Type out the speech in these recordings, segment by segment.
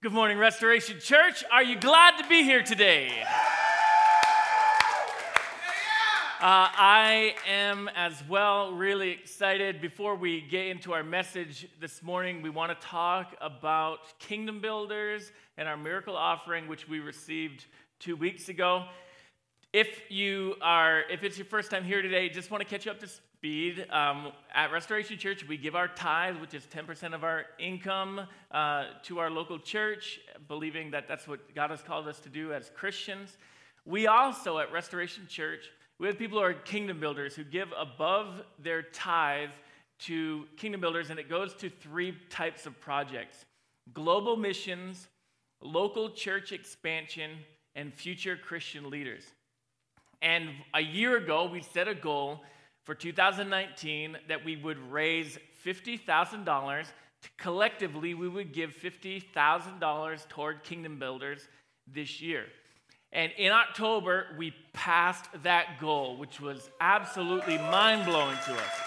Good morning, Restoration Church. Are you glad to be here today? Uh, I am as well really excited. Before we get into our message this morning, we want to talk about Kingdom Builders and our miracle offering, which we received two weeks ago. If you are, if it's your first time here today, just want to catch you up to speed. Um, at Restoration Church, we give our tithe, which is 10% of our income, uh, to our local church, believing that that's what God has called us to do as Christians. We also, at Restoration Church, we have people who are kingdom builders who give above their tithe to kingdom builders, and it goes to three types of projects global missions, local church expansion, and future Christian leaders. And a year ago, we set a goal for 2019 that we would raise $50,000. Collectively, we would give $50,000 toward Kingdom Builders this year. And in October, we passed that goal, which was absolutely mind blowing to us.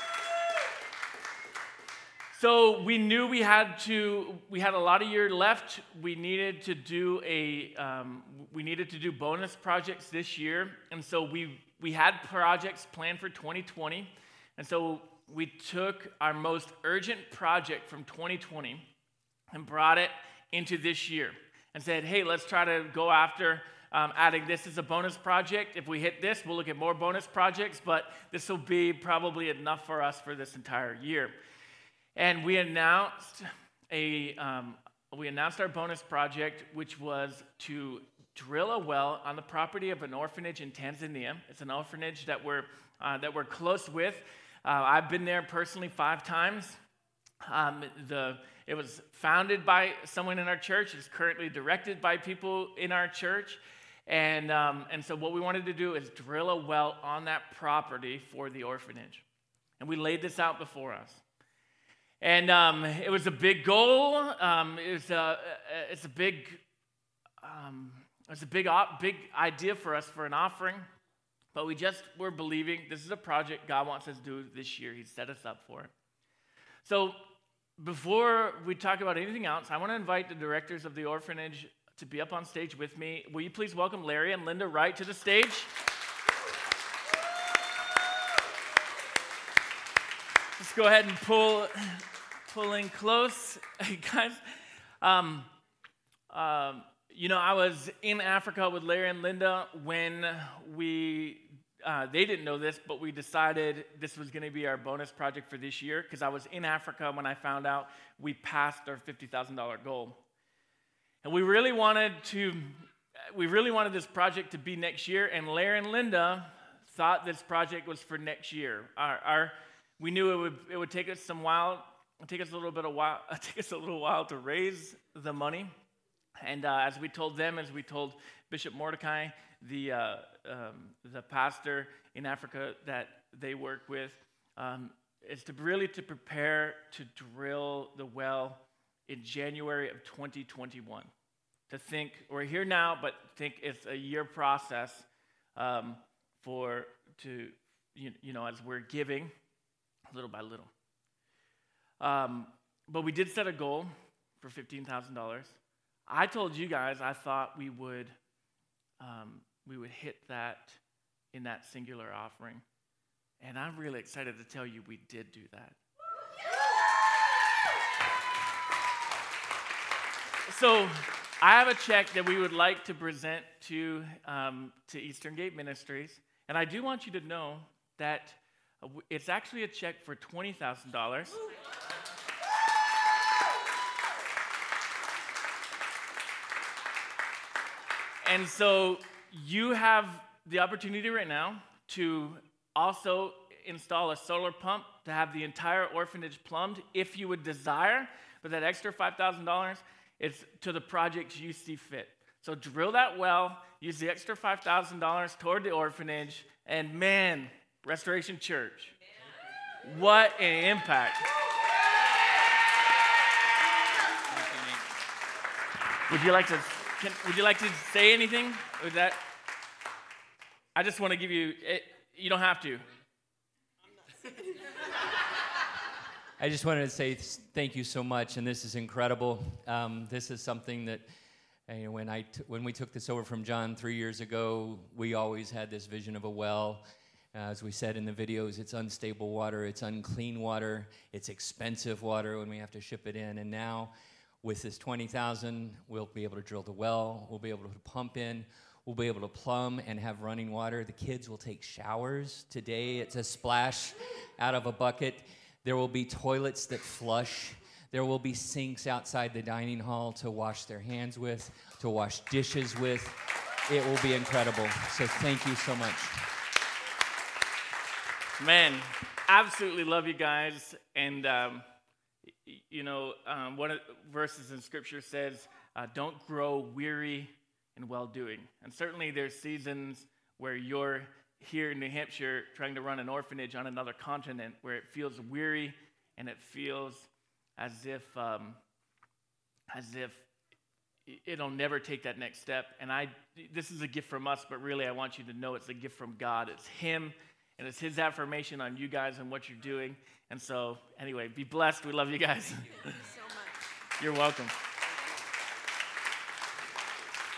So we knew we had to. We had a lot of year left. We needed to do a. Um, we needed to do bonus projects this year, and so we we had projects planned for 2020, and so we took our most urgent project from 2020 and brought it into this year and said, hey, let's try to go after um, adding this as a bonus project. If we hit this, we'll look at more bonus projects, but this will be probably enough for us for this entire year. And we announced a um, we announced our bonus project, which was to drill a well on the property of an orphanage in Tanzania. It's an orphanage that we're, uh, that we're close with. Uh, I've been there personally five times. Um, the, it was founded by someone in our church. It's currently directed by people in our church. And, um, and so, what we wanted to do is drill a well on that property for the orphanage. And we laid this out before us. And um, it was a big goal. Um, it was a, it's a big um, it's a big, big idea for us for an offering, but we just were believing this is a project God wants us to do this year. He set us up for it. So before we talk about anything else, I want to invite the directors of the orphanage to be up on stage with me. Will you please welcome Larry and Linda Wright to the stage? Let's go ahead and pull, pull in close, guys. Um, um, you know, I was in Africa with Larry and Linda when we, uh, they didn't know this, but we decided this was going to be our bonus project for this year because I was in Africa when I found out we passed our $50,000 goal. And we really wanted to, we really wanted this project to be next year, and Larry and Linda thought this project was for next year. Our, our we knew it would, it would take us some while, take us a little bit of while, take us a little while to raise the money. And uh, as we told them, as we told Bishop Mordecai, the, uh, um, the pastor in Africa that they work with, um, is to really to prepare to drill the well in January of 2021. To think, we're here now, but think it's a year process um, for, to, you, you, know, as we're giving little by little. Um, but we did set a goal for $15,000. I told you guys I thought we would um, we would hit that in that singular offering, and I'm really excited to tell you we did do that. So I have a check that we would like to present to um, to Eastern Gate Ministries, and I do want you to know that it's actually a check for twenty thousand dollars. And so you have the opportunity right now to also install a solar pump to have the entire orphanage plumbed if you would desire. But that extra $5,000 is to the projects you see fit. So drill that well, use the extra $5,000 toward the orphanage, and man, Restoration Church, what an impact. Would you like to can, would you like to say anything with that? I just want to give you, it, you don't have to. I just wanted to say thank you so much, and this is incredible. Um, this is something that you know, when I t- when we took this over from John three years ago, we always had this vision of a well. As we said in the videos, it's unstable water, it's unclean water, it's expensive water when we have to ship it in. And now, with this 20,000, we'll be able to drill the well, we'll be able to pump in, we'll be able to plumb and have running water. The kids will take showers. Today, it's a splash out of a bucket. There will be toilets that flush. There will be sinks outside the dining hall to wash their hands with, to wash dishes with. It will be incredible. So thank you so much. Man, absolutely love you guys. And, um, you know, um, one of the verses in Scripture says, uh, don't grow weary in well doing. And certainly there's seasons where you're here in New Hampshire trying to run an orphanage on another continent where it feels weary and it feels as if um, as if it'll never take that next step. And I this is a gift from us, but really I want you to know it's a gift from God. It's Him and it's His affirmation on you guys and what you're doing. And so anyway, be blessed. We love you guys. Thank you so much. You're welcome.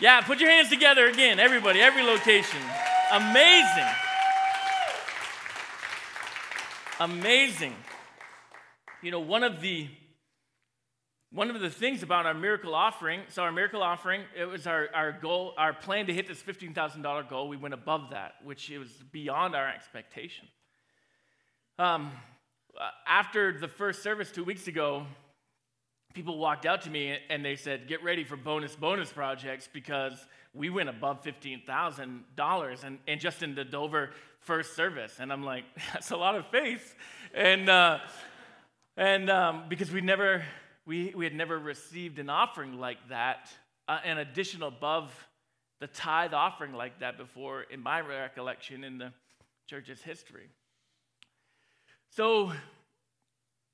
Yeah, put your hands together again, everybody, every location. Amazing. Amazing. You know, one of the one of the things about our miracle offering, so our miracle offering, it was our, our goal, our plan to hit this $15,000 goal. We went above that, which was beyond our expectation. Um, after the first service two weeks ago, people walked out to me and they said, Get ready for bonus bonus projects because we went above $15,000 and, and just in the Dover first service. And I'm like, That's a lot of faith. And, uh, and um, because we never, we, we had never received an offering like that, uh, an additional above the tithe offering like that before in my recollection in the church's history. So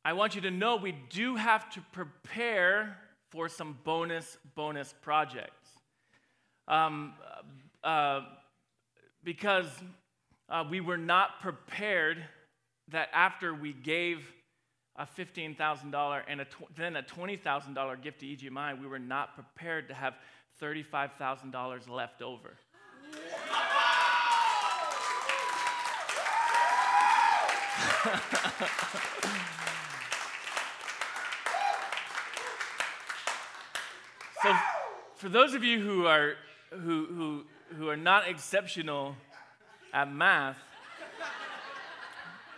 I want you to know we do have to prepare for some bonus, bonus projects. Um, uh, because uh, we were not prepared that after we gave a $15,000 and a tw- then a $20,000 gift to EGMI, we were not prepared to have $35,000 left over. So, for those of you who are, who, who, who are not exceptional at math,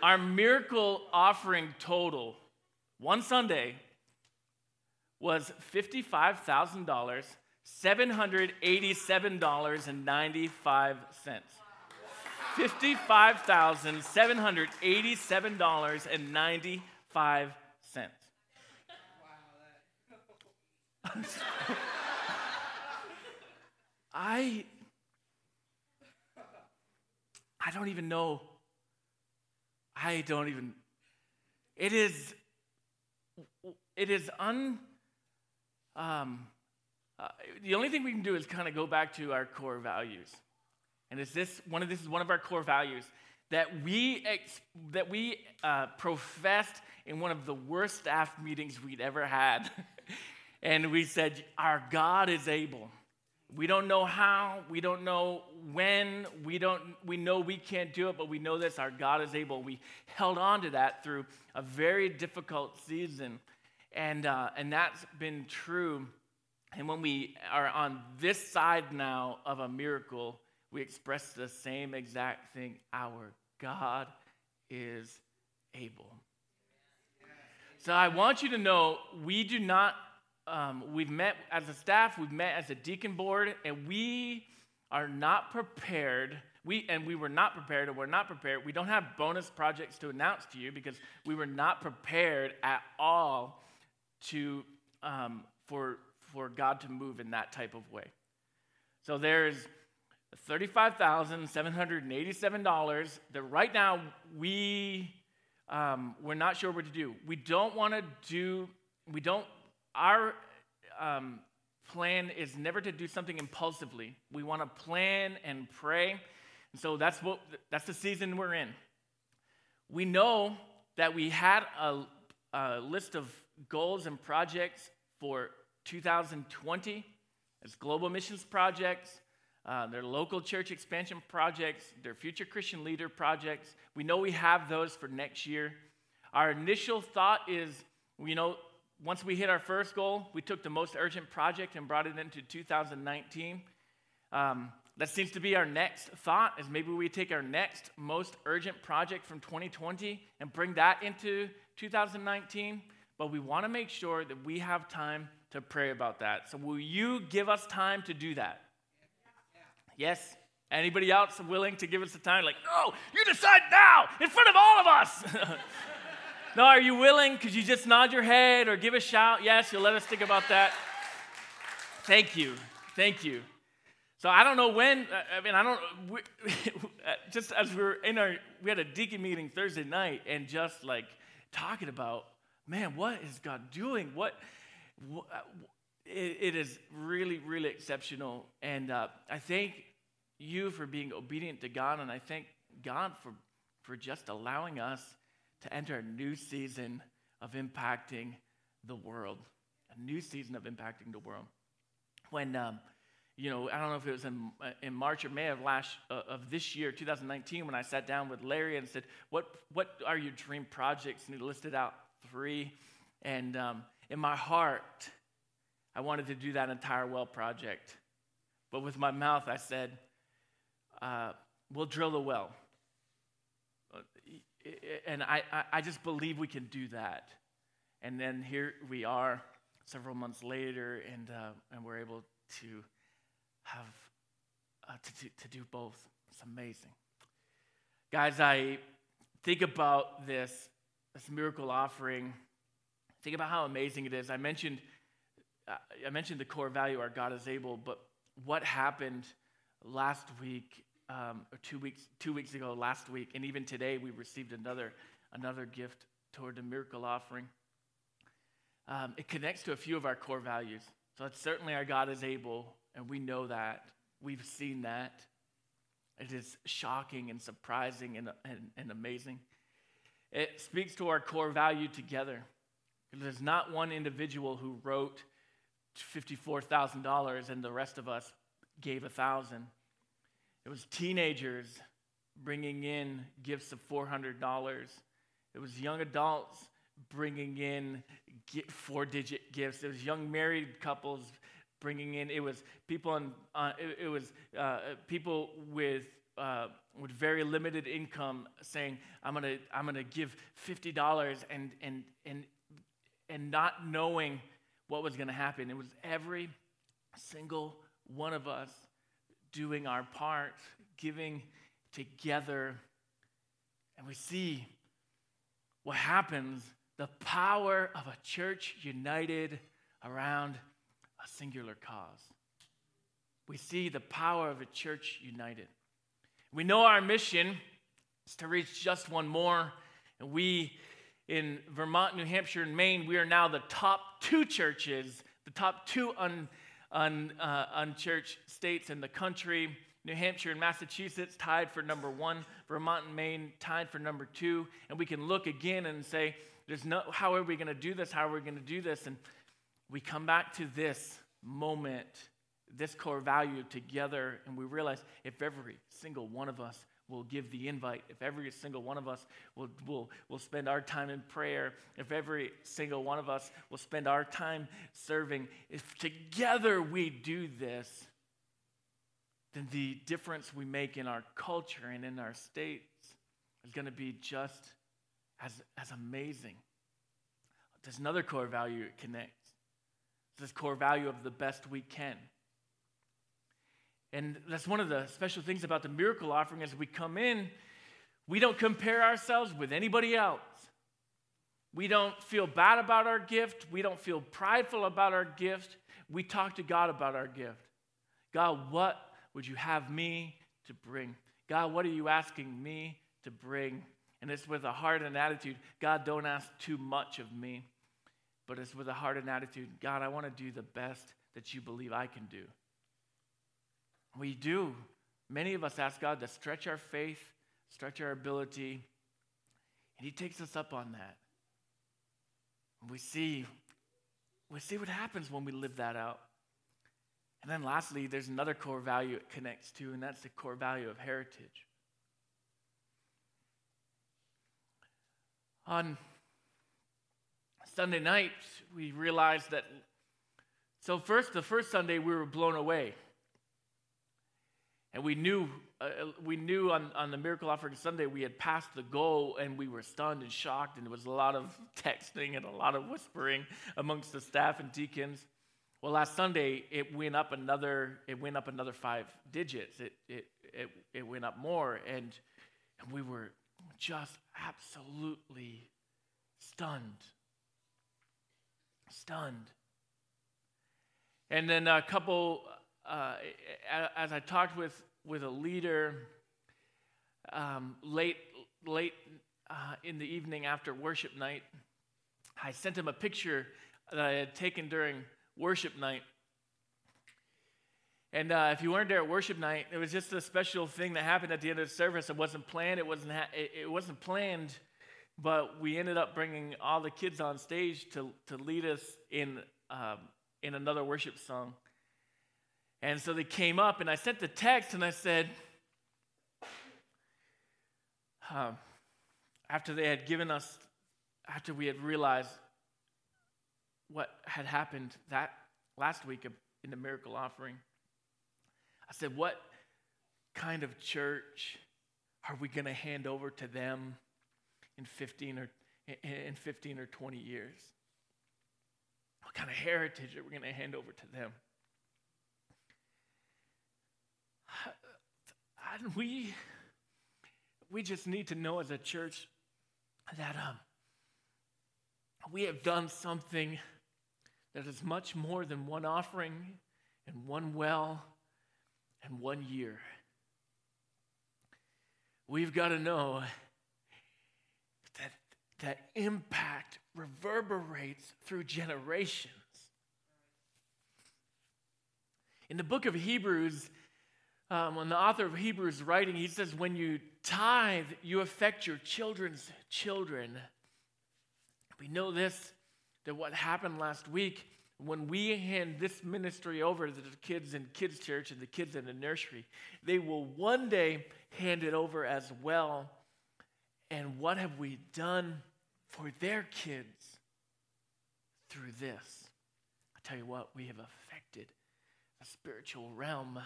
our miracle offering total one Sunday was $55,000, $787.95. $55,787.95. I I don't even know. I don't even it is it is un um, uh, the only thing we can do is kind of go back to our core values. And is this one of this is one of our core values that we ex, that we uh, professed in one of the worst staff meetings we'd ever had. and we said, Our God is able. We don't know how, we don't know when, we don't we know we can't do it, but we know this our God is able. We held on to that through a very difficult season. And uh, and that's been true. And when we are on this side now of a miracle, we express the same exact thing. Our God is able. So I want you to know we do not um, we've met as a staff, we've met as a deacon board, and we are not prepared. We and we were not prepared, and we're not prepared. We don't have bonus projects to announce to you because we were not prepared at all to um, for for God to move in that type of way. So there's $35,787 that right now we um, we're not sure what to do. We don't want to do. We don't our um, plan is never to do something impulsively. We want to plan and pray. And so that's what that's the season we're in. We know that we had a, a list of goals and projects for 2020. It's global missions projects, uh, their local church expansion projects, their future Christian leader projects. We know we have those for next year. Our initial thought is, you know, once we hit our first goal, we took the most urgent project and brought it into 2019. Um, that seems to be our next thought is maybe we take our next most urgent project from 2020 and bring that into 2019 but we want to make sure that we have time to pray about that. So will you give us time to do that? Yes. Anybody else willing to give us the time like no you decide now in front of all of us no are you willing could you just nod your head or give a shout yes you'll let us think about that thank you thank you so I don't know when. Uh, I mean, I don't. We, uh, just as we were in our, we had a deacon meeting Thursday night, and just like talking about, man, what is God doing? What, what uh, it, it is really, really exceptional. And uh, I thank you for being obedient to God, and I thank God for for just allowing us to enter a new season of impacting the world, a new season of impacting the world. When um, you know, I don't know if it was in, uh, in March or May of last uh, of this year, 2019, when I sat down with Larry and said, "What what are your dream projects?" And he listed out three, and um, in my heart, I wanted to do that entire well project, but with my mouth, I said, uh, "We'll drill a well," and I, I just believe we can do that, and then here we are, several months later, and uh, and we're able to have uh, to, do, to do both. It's amazing. Guys, I think about this, this miracle offering. Think about how amazing it is. I mentioned, uh, I mentioned the core value, our God is able, but what happened last week, um, or two weeks, two weeks ago, last week, and even today, we received another, another gift toward the miracle offering. Um, it connects to a few of our core values. So it's certainly our God is able, and we know that. We've seen that. It is shocking and surprising and, and, and amazing. It speaks to our core value together. There's not one individual who wrote $54,000 and the rest of us gave a thousand. It was teenagers bringing in gifts of $400. It was young adults bringing in four digit gifts. It was young married couples bringing in. It was people on. Uh, it, it, was uh, people with uh, with very limited income saying, "I'm gonna I'm gonna give fifty dollars," and and and and not knowing what was gonna happen. It was every single one of us doing our part, giving together, and we see what happens the power of a church united around a singular cause. We see the power of a church united. We know our mission is to reach just one more, and we in Vermont, New Hampshire, and Maine, we are now the top two churches, the top two un, un, uh, unchurched states in the country. New Hampshire and Massachusetts tied for number one, Vermont and Maine tied for number two. And we can look again and say, there's no, how are we going to do this? How are we going to do this? And we come back to this moment, this core value together, and we realize if every single one of us will give the invite, if every single one of us will, will, will spend our time in prayer, if every single one of us will spend our time serving, if together we do this, then the difference we make in our culture and in our states is going to be just as, as amazing. There's another core value it connects. It's this core value of the best we can. And that's one of the special things about the miracle offering as we come in, we don't compare ourselves with anybody else. We don't feel bad about our gift. We don't feel prideful about our gift. We talk to God about our gift. God, what would you have me to bring? God, what are you asking me to bring? And it's with a heart and attitude God, don't ask too much of me, but it's with a heart and attitude God, I want to do the best that you believe I can do. We do. Many of us ask God to stretch our faith, stretch our ability, and He takes us up on that. We see, we see what happens when we live that out. And then lastly, there's another core value it connects to, and that's the core value of heritage. On Sunday night, we realized that. So, first, the first Sunday, we were blown away. And we knew, uh, we knew on, on the Miracle Offering Sunday we had passed the goal and we were stunned and shocked, and there was a lot of texting and a lot of whispering amongst the staff and deacons. Well, last Sunday it went up another, it went up another five digits. It, it, it, it went up more, and, and we were just absolutely stunned. Stunned. And then a couple, uh, as I talked with, with a leader um, late, late uh, in the evening after worship night, I sent him a picture that I had taken during worship night. And uh, if you weren't there at worship night, it was just a special thing that happened at the end of the service. It wasn't planned. It wasn't. Ha- it wasn't planned, but we ended up bringing all the kids on stage to to lead us in um, in another worship song. And so they came up, and I sent the text, and I said, um, after they had given us, after we had realized what had happened that last week in the miracle offering. I said, What kind of church are we going to hand over to them in 15 or in 15 or 20 years? What kind of heritage are we going to hand over to them? And we, we just need to know as a church that um, we have done something that is much more than one offering and one well and one year. We've got to know that that impact reverberates through generations. In the book of Hebrews, um, when the author of Hebrews is writing, he says, When you tithe, you affect your children's children. We know this that what happened last week when we hand this ministry over to the kids in kids church and the kids in the nursery they will one day hand it over as well. And what have we done for their kids through this? I tell you what we have affected a spiritual realm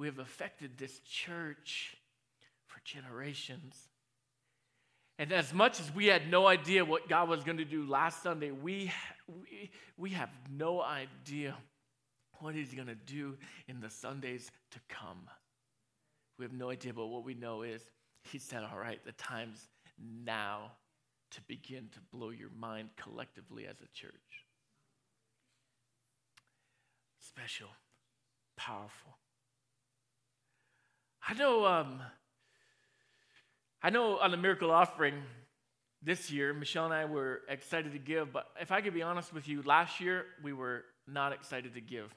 we have affected this church for generations and as much as we had no idea what God was going to do last Sunday, we, we, we have no idea what He's going to do in the Sundays to come. We have no idea, but what we know is He said, All right, the time's now to begin to blow your mind collectively as a church. Special, powerful. I know. Um, I know on the miracle offering this year, Michelle and I were excited to give, but if I could be honest with you, last year we were not excited to give.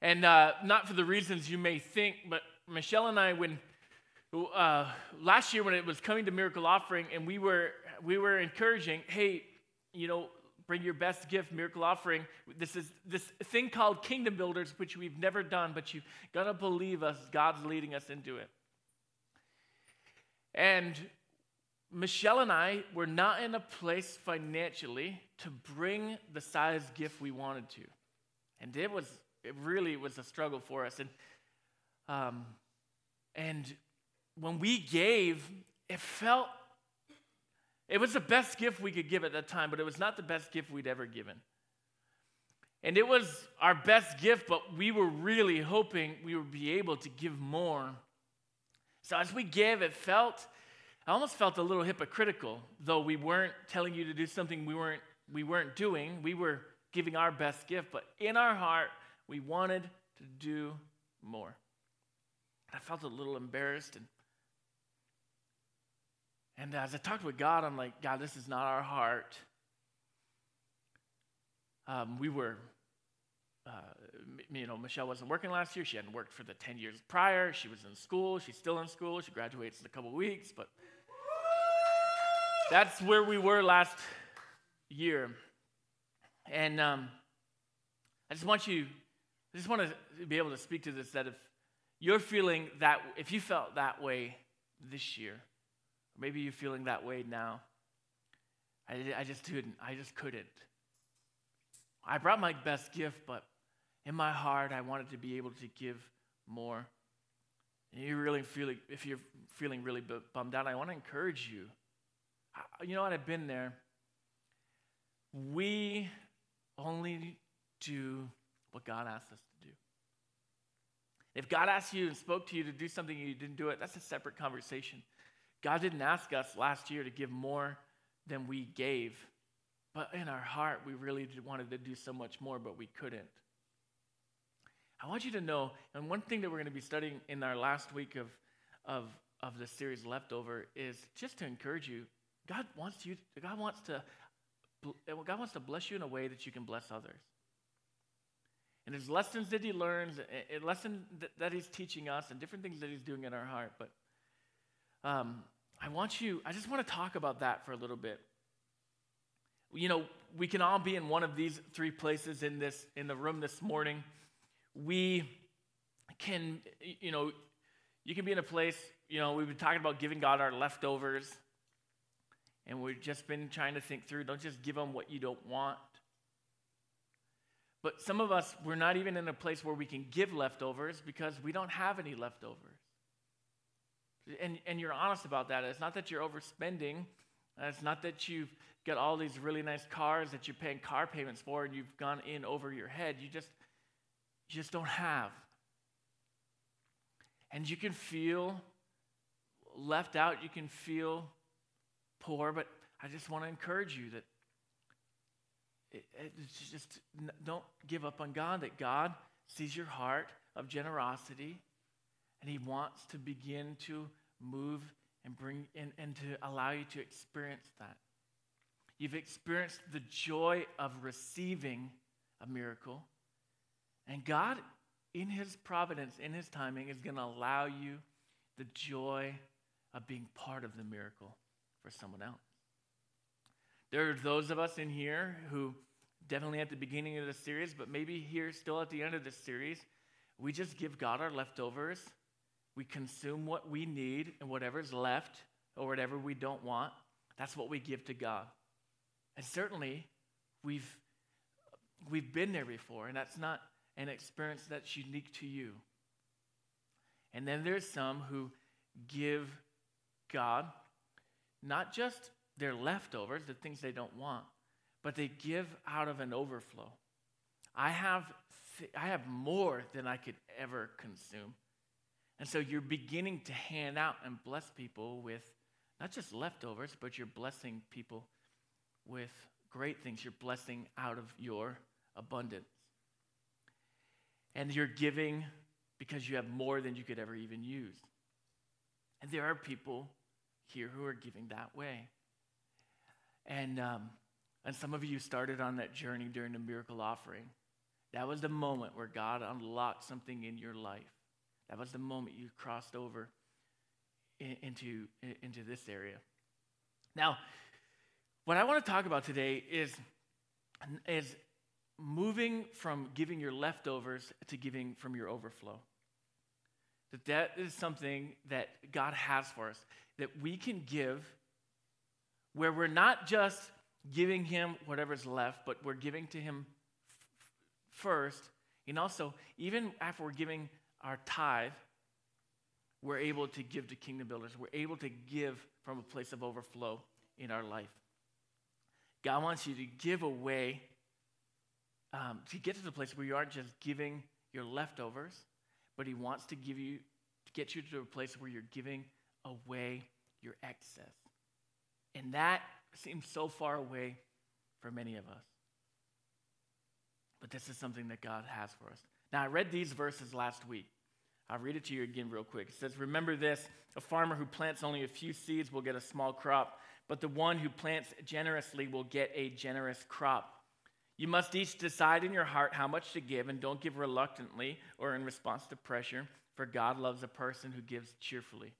And uh, not for the reasons you may think, but Michelle and I, when uh, last year when it was coming to miracle offering, and we were we were encouraging, hey, you know, bring your best gift, miracle offering. This is this thing called kingdom builders, which we've never done, but you gotta believe us. God's leading us into it. And Michelle and I were not in a place financially to bring the size gift we wanted to. And it was, it really was a struggle for us. And, um, and when we gave, it felt, it was the best gift we could give at that time, but it was not the best gift we'd ever given. And it was our best gift, but we were really hoping we would be able to give more so as we gave, it felt, I almost felt a little hypocritical, though we weren't telling you to do something we weren't, we weren't doing. We were giving our best gift, but in our heart, we wanted to do more. I felt a little embarrassed. And, and as I talked with God, I'm like, God, this is not our heart. Um, we were uh, you know, Michelle wasn't working last year. She hadn't worked for the 10 years prior. She was in school. She's still in school. She graduates in a couple weeks, but that's where we were last year. And um, I just want you, I just want to be able to speak to this that if you're feeling that, if you felt that way this year, maybe you're feeling that way now, I, I just couldn't. I just couldn't. I brought my best gift, but in my heart, I wanted to be able to give more. And you're really feeling, if you're feeling really bummed out, I want to encourage you. You know what? I've been there. We only do what God asks us to do. If God asked you and spoke to you to do something and you didn't do it, that's a separate conversation. God didn't ask us last year to give more than we gave, but in our heart, we really wanted to do so much more, but we couldn't. I want you to know, and one thing that we're going to be studying in our last week of, of, of the series Leftover is just to encourage you. God wants you, God wants to, God wants to bless you in a way that you can bless others. And there's lessons that he learns, a lesson that, that he's teaching us, and different things that he's doing in our heart. But um, I want you, I just want to talk about that for a little bit. You know, we can all be in one of these three places in this in the room this morning we can, you know, you can be in a place, you know, we've been talking about giving God our leftovers, and we've just been trying to think through don't just give Him what you don't want. But some of us, we're not even in a place where we can give leftovers because we don't have any leftovers. And, and you're honest about that. It's not that you're overspending. Uh, it's not that you've got all these really nice cars that you're paying car payments for and you've gone in over your head. You just you just don't have. And you can feel left out, you can feel poor, but I just want to encourage you that it, it's just don't give up on God, that God sees your heart of generosity and He wants to begin to move and bring and, and to allow you to experience that. You've experienced the joy of receiving a miracle. And God, in His providence, in His timing, is going to allow you the joy of being part of the miracle for someone else. There are those of us in here who, definitely at the beginning of the series, but maybe here still at the end of this series, we just give God our leftovers. We consume what we need and whatever's left or whatever we don't want. That's what we give to God. And certainly, we've, we've been there before, and that's not an experience that's unique to you. And then there's some who give God not just their leftovers, the things they don't want, but they give out of an overflow. I have, th- I have more than I could ever consume. And so you're beginning to hand out and bless people with not just leftovers, but you're blessing people with great things. You're blessing out of your abundance and you're giving because you have more than you could ever even use. And there are people here who are giving that way. And, um, and some of you started on that journey during the miracle offering. That was the moment where God unlocked something in your life. That was the moment you crossed over in, into, into this area. Now, what I want to talk about today is, is moving from giving your leftovers to giving from your overflow. That that is something that God has for us that we can give where we're not just giving him whatever's left, but we're giving to him f- first. And also, even after we're giving our tithe, we're able to give to kingdom builders. We're able to give from a place of overflow in our life. God wants you to give away um, to get to the place where you aren't just giving your leftovers, but He wants to give you, to get you to a place where you're giving away your excess. And that seems so far away for many of us. But this is something that God has for us. Now, I read these verses last week. I'll read it to you again, real quick. It says, Remember this a farmer who plants only a few seeds will get a small crop, but the one who plants generously will get a generous crop. You must each decide in your heart how much to give, and don't give reluctantly or in response to pressure, for God loves a person who gives cheerfully.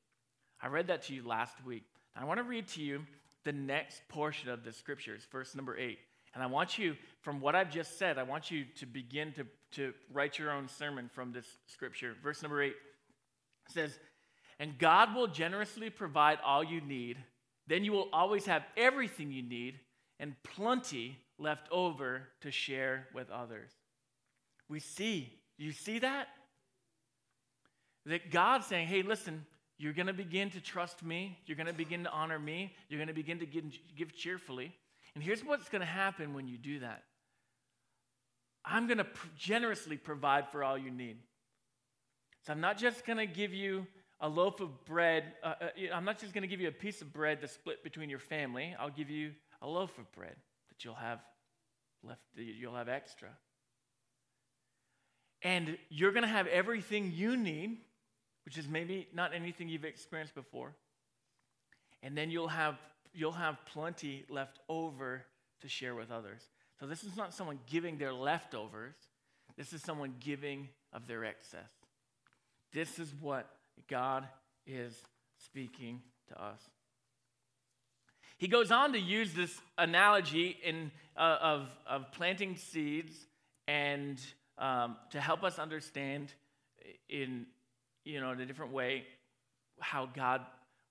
I read that to you last week. I want to read to you the next portion of the scriptures, verse number eight. And I want you, from what I've just said, I want you to begin to, to write your own sermon from this scripture. Verse number eight says, And God will generously provide all you need. Then you will always have everything you need and plenty left over to share with others. We see, you see that? That God's saying, hey, listen, you're going to begin to trust me. You're going to begin to honor me. You're going to begin to give, give cheerfully. And here's what's going to happen when you do that I'm going to pr- generously provide for all you need. So I'm not just going to give you a loaf of bread. Uh, uh, I'm not just going to give you a piece of bread to split between your family. I'll give you a loaf of bread that you'll have left, you'll have extra. And you're going to have everything you need, which is maybe not anything you've experienced before. And then you'll have, you'll have plenty left over to share with others. So this is not someone giving their leftovers, this is someone giving of their excess. This is what God is speaking to us. He goes on to use this analogy in, uh, of, of planting seeds and um, to help us understand in, you know, in a different way how God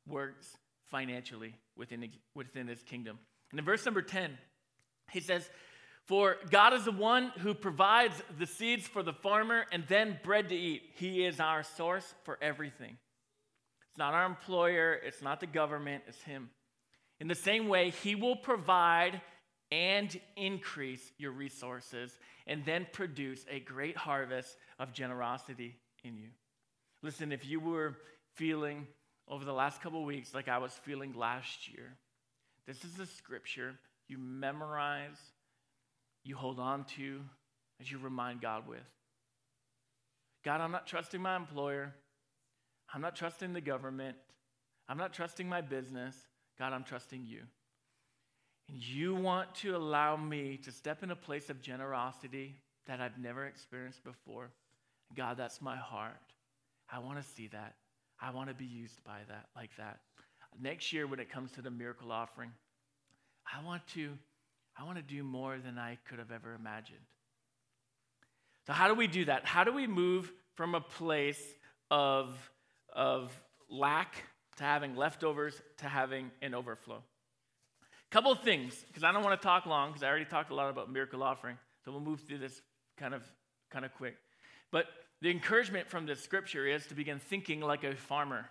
works financially within, within his kingdom. And in verse number 10, he says, For God is the one who provides the seeds for the farmer and then bread to eat. He is our source for everything. It's not our employer, it's not the government, it's Him. In the same way, He will provide and increase your resources and then produce a great harvest of generosity in you. Listen, if you were feeling over the last couple weeks like I was feeling last year, this is a scripture you memorize, you hold on to, as you remind God with. God, I'm not trusting my employer. I'm not trusting the government. I'm not trusting my business. God, I'm trusting you. And you want to allow me to step in a place of generosity that I've never experienced before. God, that's my heart. I want to see that. I want to be used by that, like that. Next year, when it comes to the miracle offering, I want to, I want to do more than I could have ever imagined. So, how do we do that? How do we move from a place of of lack to having leftovers to having an overflow. Couple things, because I don't want to talk long, because I already talked a lot about miracle offering. So we'll move through this kind of kind of quick. But the encouragement from the scripture is to begin thinking like a farmer.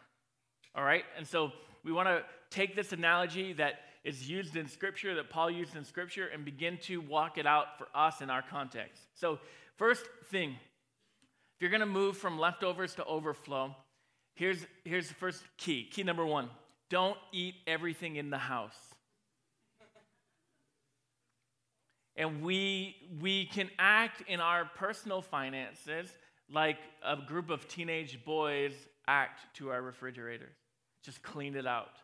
All right? And so we want to take this analogy that is used in scripture, that Paul used in scripture, and begin to walk it out for us in our context. So, first thing, if you're going to move from leftovers to overflow, Here's, here's the first key. Key number one don't eat everything in the house. And we, we can act in our personal finances like a group of teenage boys act to our refrigerators. Just clean it out.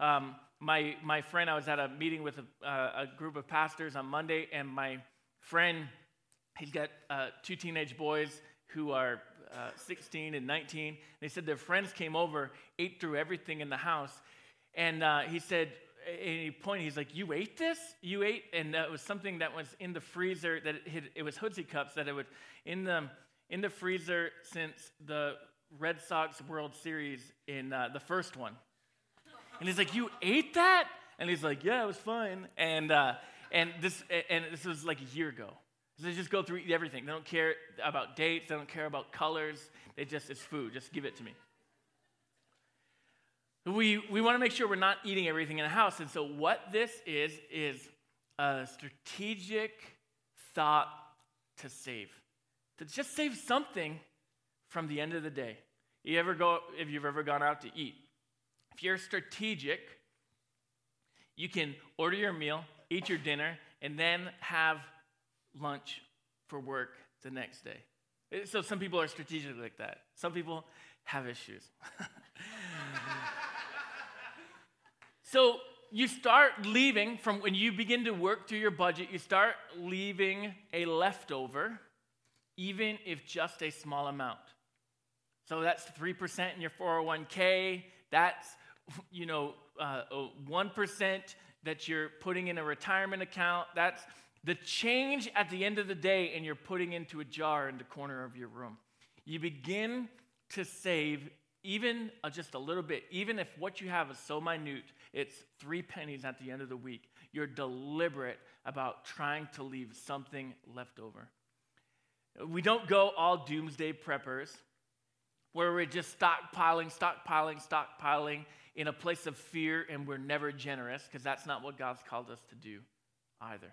Um, my, my friend, I was at a meeting with a, uh, a group of pastors on Monday, and my friend, he's got uh, two teenage boys who are uh, 16 and 19. They said their friends came over, ate through everything in the house. And uh, he said, at any point, he's like, You ate this? You ate? And that was something that was in the freezer, that it, it was Hoodsie cups that it would, in the, in the freezer since the Red Sox World Series in uh, the first one. And he's like, You ate that? And he's like, Yeah, it was fine. And, uh, and, this, and this was like a year ago. They just go through everything. They don't care about dates, they don't care about colors. They just, it's food. Just give it to me. We, we want to make sure we're not eating everything in the house. And so, what this is, is a strategic thought to save, to just save something from the end of the day. You ever go, if you've ever gone out to eat, if you're strategic, you can order your meal, eat your dinner, and then have lunch for work the next day. Eh, so some people are strategic like that. Some people have issues. so you start leaving from when you begin to work through your budget, you start leaving a leftover, even if just a small amount. So that's 3% in your 401k. That's you know, uh, 1% that you're putting in a retirement account. That's the change at the end of the day, and you're putting into a jar in the corner of your room. You begin to save even uh, just a little bit, even if what you have is so minute, it's three pennies at the end of the week. You're deliberate about trying to leave something left over. We don't go all doomsday preppers where we're just stockpiling, stockpiling, stockpiling in a place of fear and we're never generous because that's not what God's called us to do either.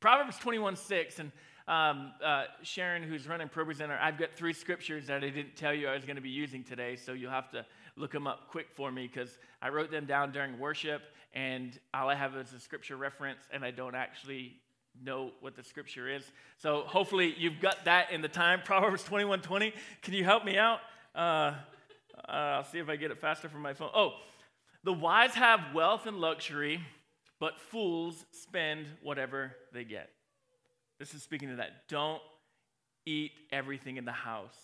Proverbs 21 6, and um, uh, Sharon, who's running ProPresenter, I've got three scriptures that I didn't tell you I was going to be using today, so you'll have to look them up quick for me because I wrote them down during worship, and all I have is a scripture reference, and I don't actually know what the scripture is. So hopefully you've got that in the time. Proverbs 21 20. Can you help me out? Uh, uh, I'll see if I get it faster from my phone. Oh, the wise have wealth and luxury, but fools spend whatever they get. This is speaking to that. Don't eat everything in the house.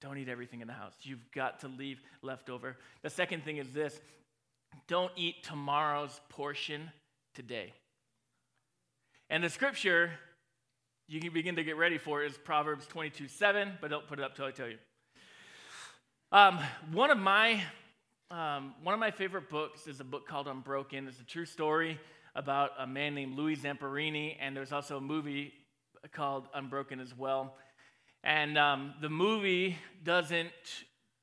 Don't eat everything in the house. You've got to leave leftover. The second thing is this don't eat tomorrow's portion today. And the scripture you can begin to get ready for is Proverbs 22 7, but don't put it up till I tell you. Um, one of my um, one of my favorite books is a book called Unbroken. It's a true story about a man named Louis Zamperini, and there's also a movie called Unbroken as well. And um, the movie doesn't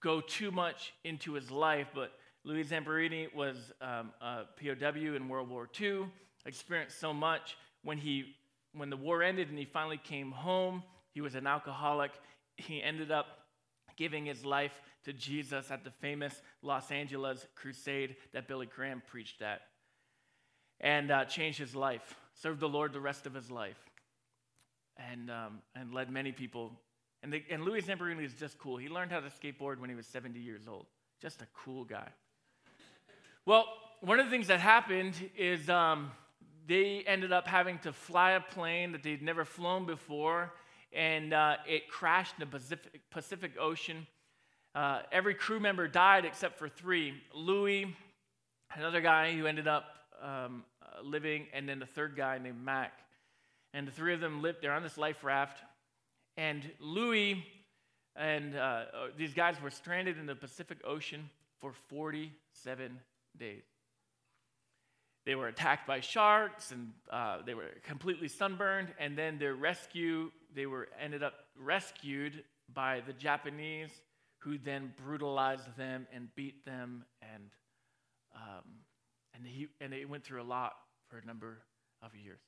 go too much into his life, but Louis Zamperini was um, a POW in World War II, experienced so much. When, he, when the war ended and he finally came home, he was an alcoholic. He ended up giving his life to Jesus at the famous Los Angeles crusade that Billy Graham preached at and uh, changed his life, served the Lord the rest of his life, and, um, and led many people. And, and Louis Zamperini is just cool. He learned how to skateboard when he was 70 years old. Just a cool guy. well, one of the things that happened is um, they ended up having to fly a plane that they'd never flown before, and uh, it crashed in the Pacific, Pacific Ocean. Uh, every crew member died except for three Louis, another guy who ended up um, uh, living, and then the third guy named Mac. And the three of them lived, they're on this life raft. And Louis and uh, uh these guys were stranded in the Pacific Ocean for 47 days. They were attacked by sharks and uh, they were completely sunburned. And then their rescue, they were ended up rescued by the Japanese, who then brutalized them and beat them and um, and, he, and they went through a lot for a number of years.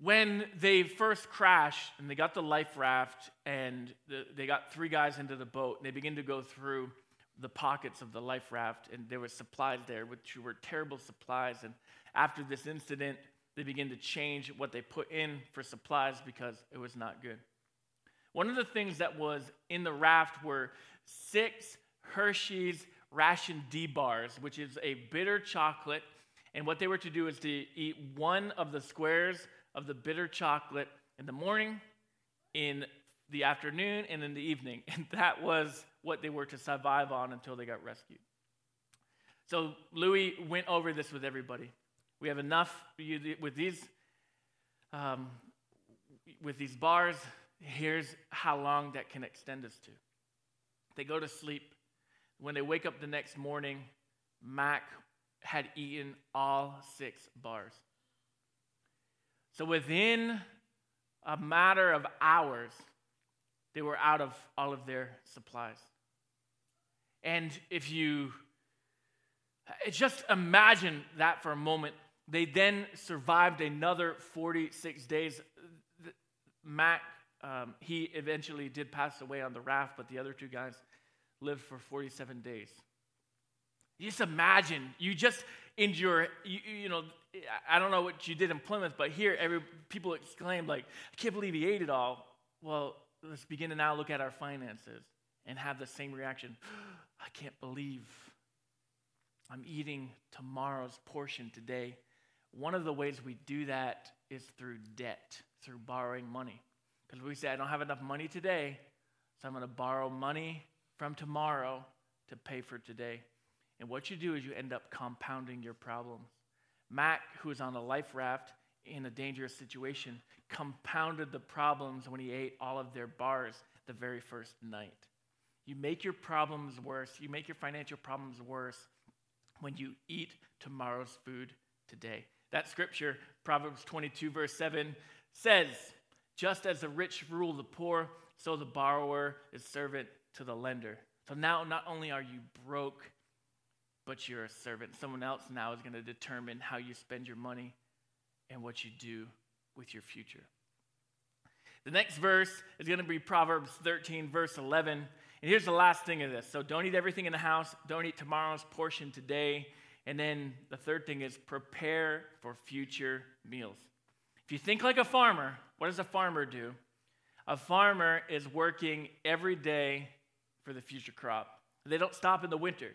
When they first crashed and they got the life raft and the, they got three guys into the boat, and they begin to go through the pockets of the life raft, and there were supplies there, which were terrible supplies. And after this incident, they began to change what they put in for supplies because it was not good. One of the things that was in the raft were six Hershey's ration D bars, which is a bitter chocolate. And what they were to do is to eat one of the squares of the bitter chocolate in the morning, in the afternoon, and in the evening. And that was what they were to survive on until they got rescued. So Louis went over this with everybody. We have enough with these, um, with these bars. Here's how long that can extend us to. They go to sleep when they wake up the next morning, Mac had eaten all six bars. So within a matter of hours, they were out of all of their supplies. And if you just imagine that for a moment, they then survived another 46 days. Mac, um, he eventually did pass away on the raft, but the other two guys lived for 47 days. You just imagine, you just endure, you, you know, I don't know what you did in Plymouth, but here every people exclaimed like, I can't believe he ate it all. Well, let's begin to now look at our finances and have the same reaction. I can't believe I'm eating tomorrow's portion today. One of the ways we do that is through debt, through borrowing money. Because we say, I don't have enough money today, so I'm going to borrow money from tomorrow to pay for today. And what you do is you end up compounding your problems. Mac, who is on a life raft in a dangerous situation, compounded the problems when he ate all of their bars the very first night. You make your problems worse, you make your financial problems worse when you eat tomorrow's food today. That scripture, Proverbs 22, verse 7, says, Just as the rich rule the poor, so the borrower is servant to the lender. So now not only are you broke, but you're a servant. Someone else now is going to determine how you spend your money and what you do with your future. The next verse is going to be Proverbs 13, verse 11. And here's the last thing of this. So don't eat everything in the house, don't eat tomorrow's portion today. And then the third thing is prepare for future meals. If you think like a farmer, what does a farmer do? A farmer is working every day for the future crop. They don't stop in the winter.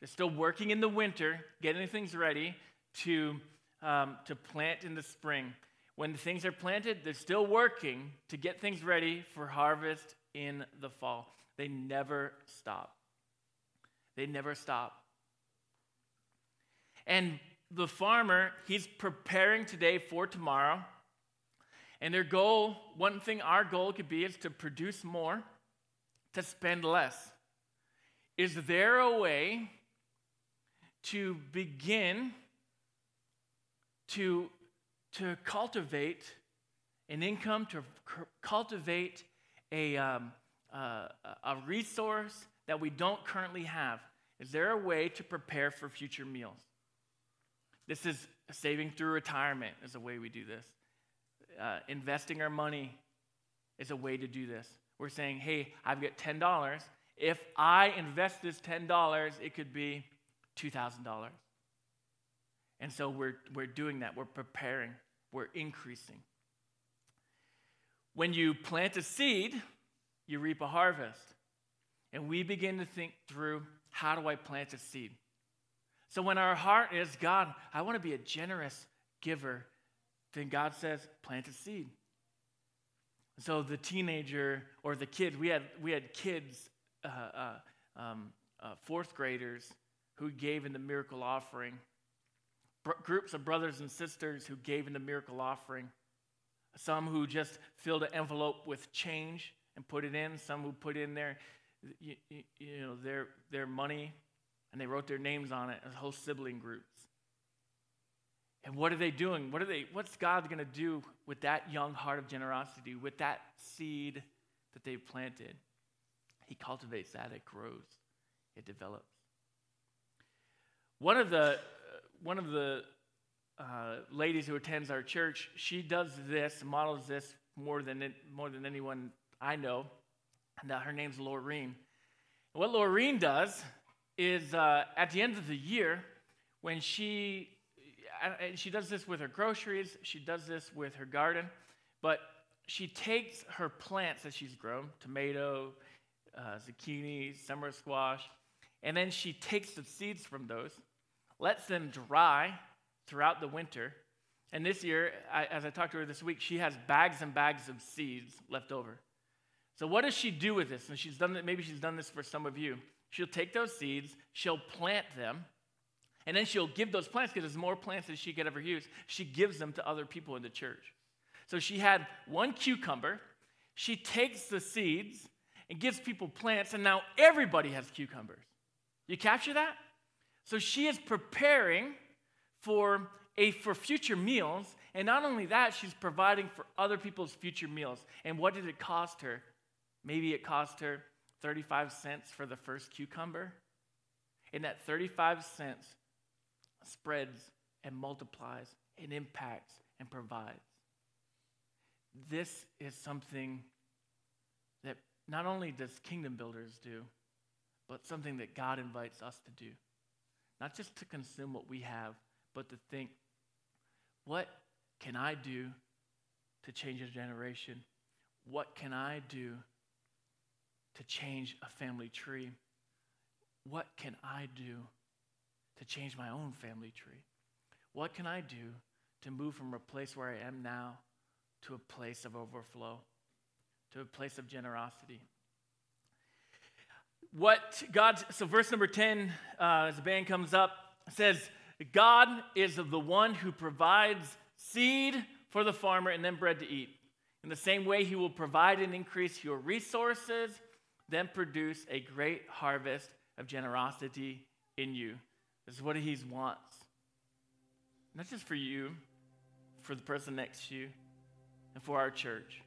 They're still working in the winter, getting things ready to, um, to plant in the spring. When things are planted, they're still working to get things ready for harvest in the fall. They never stop. They never stop. And the farmer, he's preparing today for tomorrow. And their goal, one thing our goal could be is to produce more, to spend less. Is there a way to begin to, to cultivate an income, to cultivate a, um, uh, a resource that we don't currently have? Is there a way to prepare for future meals? This is saving through retirement, is a way we do this. Uh, investing our money is a way to do this. We're saying, hey, I've got $10. If I invest this $10, it could be $2,000. And so we're, we're doing that. We're preparing, we're increasing. When you plant a seed, you reap a harvest. And we begin to think through how do I plant a seed? So when our heart is, God, I want to be a generous giver, then God says, plant a seed. So the teenager or the kid, we had, we had kids, uh, uh, um, uh, fourth graders, who gave in the miracle offering, groups of brothers and sisters who gave in the miracle offering, some who just filled an envelope with change and put it in, some who put in their, you, you know, their, their money and they wrote their names on it as whole sibling groups. And what are they doing? What are they, what's God going to do with that young heart of generosity, with that seed that they've planted? He cultivates that, it grows, it develops. One of the, one of the uh, ladies who attends our church, she does this, models this more than, it, more than anyone I know. And uh, her name's Laureen. what Laureen does is uh, at the end of the year, when she, and she does this with her groceries, she does this with her garden, but she takes her plants that she's grown, tomato, uh, zucchini, summer squash, and then she takes the seeds from those lets them dry throughout the winter. And this year, I, as I talked to her this week, she has bags and bags of seeds left over. So what does she do with this? And she's done that, maybe she's done this for some of you. She'll take those seeds, she'll plant them, and then she'll give those plants, because there's more plants than she could ever use. She gives them to other people in the church. So she had one cucumber. She takes the seeds and gives people plants, and now everybody has cucumbers. You capture that? So she is preparing for, a, for future meals. And not only that, she's providing for other people's future meals. And what did it cost her? Maybe it cost her 35 cents for the first cucumber. And that 35 cents spreads and multiplies and impacts and provides. This is something that not only does kingdom builders do, but something that God invites us to do. Not just to consume what we have, but to think, what can I do to change a generation? What can I do to change a family tree? What can I do to change my own family tree? What can I do to move from a place where I am now to a place of overflow, to a place of generosity? What God, so verse number 10, uh, as the band comes up, says, God is the one who provides seed for the farmer and then bread to eat. In the same way, he will provide and increase your resources, then produce a great harvest of generosity in you. This is what he wants. Not just for you, for the person next to you, and for our church.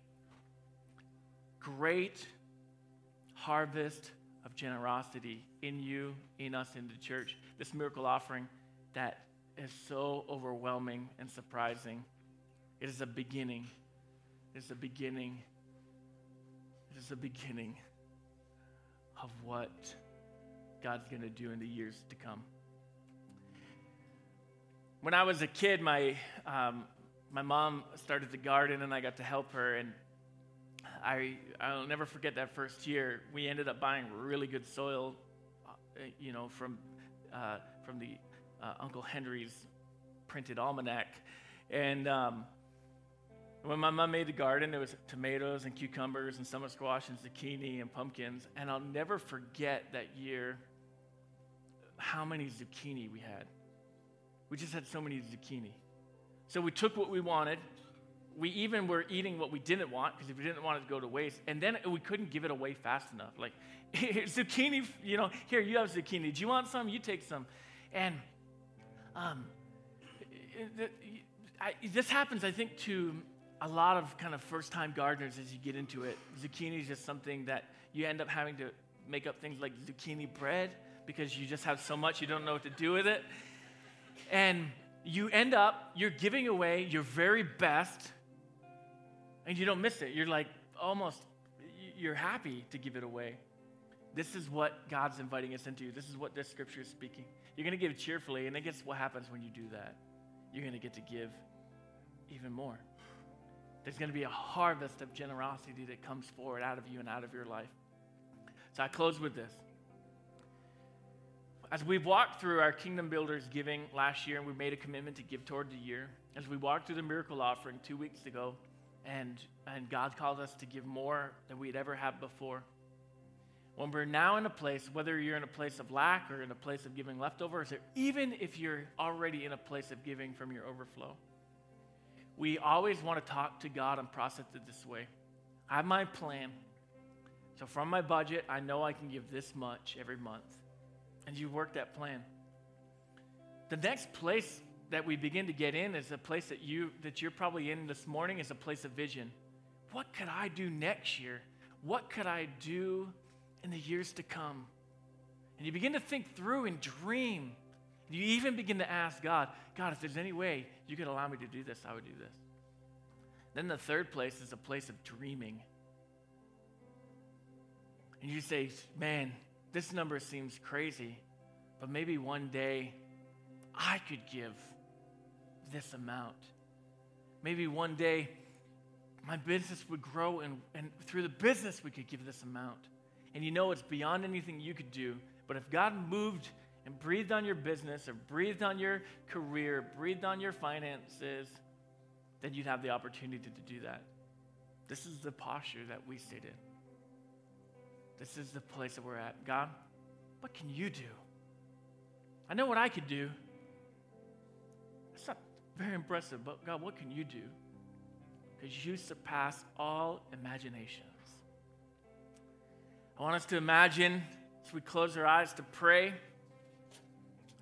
Great harvest of generosity in you, in us, in the church. This miracle offering that is so overwhelming and surprising. It is a beginning. It is a beginning. It is a beginning of what God's going to do in the years to come. When I was a kid, my, um, my mom started the garden and I got to help her. And I, I'll never forget that first year. We ended up buying really good soil, uh, you know, from, uh, from the uh, Uncle Henry's printed almanac. And um, when my mom made the garden, there was tomatoes and cucumbers and summer squash and zucchini and pumpkins. And I'll never forget that year how many zucchini we had. We just had so many zucchini. So we took what we wanted. We even were eating what we didn't want because if we didn't want it to go to waste. And then we couldn't give it away fast enough. Like, zucchini, you know, here, you have zucchini. Do you want some? You take some. And um, I, this happens, I think, to a lot of kind of first time gardeners as you get into it. Zucchini is just something that you end up having to make up things like zucchini bread because you just have so much you don't know what to do with it. And you end up, you're giving away your very best and you don't miss it. You're like almost, you're happy to give it away. This is what God's inviting us into. This is what this scripture is speaking. You're going to give cheerfully, and I guess what happens when you do that? You're going to get to give even more. There's going to be a harvest of generosity that comes forward out of you and out of your life. So I close with this. As we've walked through our Kingdom Builders giving last year, and we made a commitment to give toward the year, as we walked through the miracle offering two weeks ago, and, and God called us to give more than we'd ever had before. When we're now in a place, whether you're in a place of lack or in a place of giving leftovers, or even if you're already in a place of giving from your overflow, we always want to talk to God and process it this way. I have my plan. So from my budget, I know I can give this much every month and you work that plan. The next place that we begin to get in is a place that you that you're probably in this morning is a place of vision. What could I do next year? What could I do in the years to come? And you begin to think through and dream. You even begin to ask God, God, if there's any way you could allow me to do this, I would do this. Then the third place is a place of dreaming. And you say, man, this number seems crazy, but maybe one day I could give this amount. Maybe one day my business would grow, and, and through the business, we could give this amount. And you know it's beyond anything you could do. But if God moved and breathed on your business, or breathed on your career, breathed on your finances, then you'd have the opportunity to do that. This is the posture that we sit in. This is the place that we're at. God, what can you do? I know what I could do. It's not very impressive, but God, what can you do? Because you surpass all imaginations. I want us to imagine as we close our eyes to pray.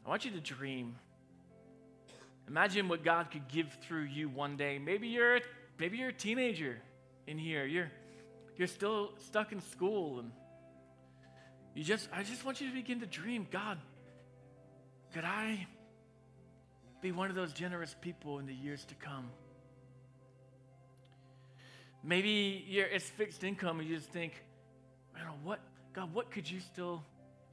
I want you to dream. Imagine what God could give through you one day. Maybe you're maybe you're a teenager in here. You're you're still stuck in school and you just, I just want you to begin to dream God, could I be one of those generous people in the years to come? Maybe it's fixed income and you just think, man, what, God, what could you still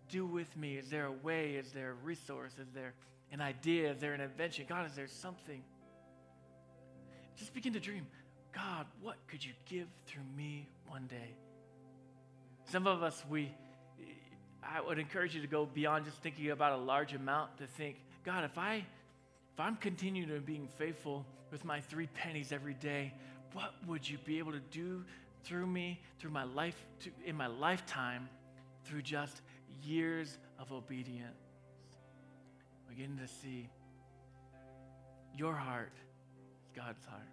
do with me? Is there a way? Is there a resource? Is there an idea? Is there an invention? God, is there something? Just begin to dream. God, what could you give through me one day? Some of us, we, I would encourage you to go beyond just thinking about a large amount to think, God, if I if I'm continuing to being faithful with my three pennies every day, what would you be able to do through me, through my life, to, in my lifetime, through just years of obedience. We're getting to see your heart is God's heart.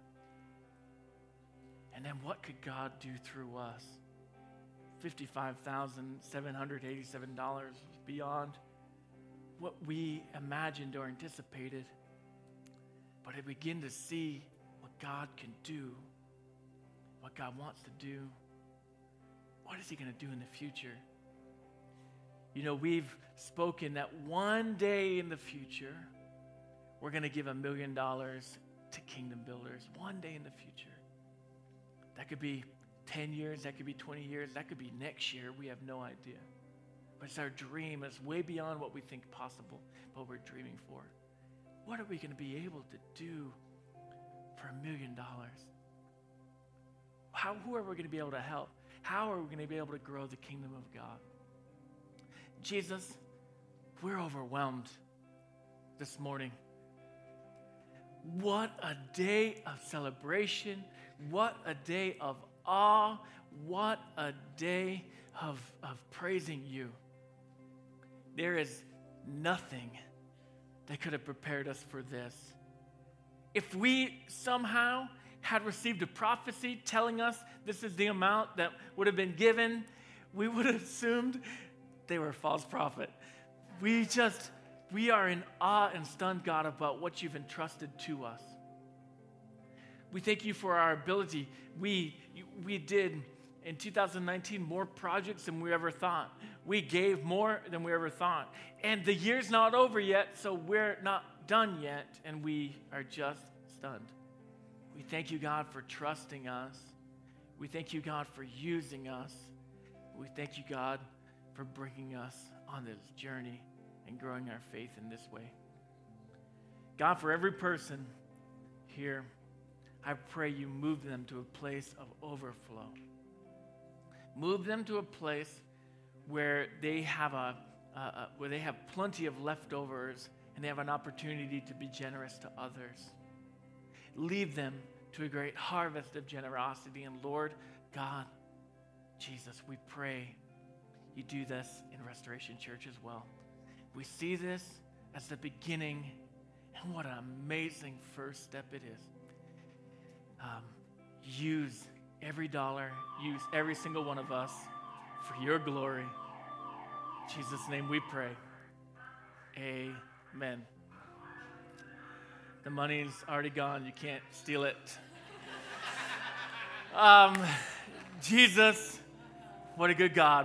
And then what could God do through us? $55,787 beyond what we imagined or anticipated. But I begin to see what God can do, what God wants to do. What is He going to do in the future? You know, we've spoken that one day in the future, we're going to give a million dollars to kingdom builders. One day in the future. That could be 10 years, that could be 20 years, that could be next year. We have no idea. But it's our dream. It's way beyond what we think possible, but we're dreaming for. What are we going to be able to do for a million dollars? How, who are we going to be able to help? How are we going to be able to grow the kingdom of God? Jesus, we're overwhelmed this morning. What a day of celebration. What a day of awe. What a day of, of praising you. There is nothing that could have prepared us for this. If we somehow had received a prophecy telling us this is the amount that would have been given, we would have assumed they were a false prophet. We just, we are in awe and stunned, God, about what you've entrusted to us. We thank you for our ability. We, we did in 2019 more projects than we ever thought. We gave more than we ever thought. And the year's not over yet, so we're not done yet, and we are just stunned. We thank you, God, for trusting us. We thank you, God, for using us. We thank you, God, for bringing us on this journey and growing our faith in this way. God, for every person here, I pray you move them to a place of overflow. Move them to a place where they have a, uh, where they have plenty of leftovers and they have an opportunity to be generous to others. Lead them to a great harvest of generosity. And Lord God, Jesus, we pray you do this in Restoration Church as well. We see this as the beginning, and what an amazing first step it is. Um, use every dollar, use every single one of us for your glory. In Jesus' name we pray. Amen. The money's already gone. You can't steal it. Um, Jesus, what a good God.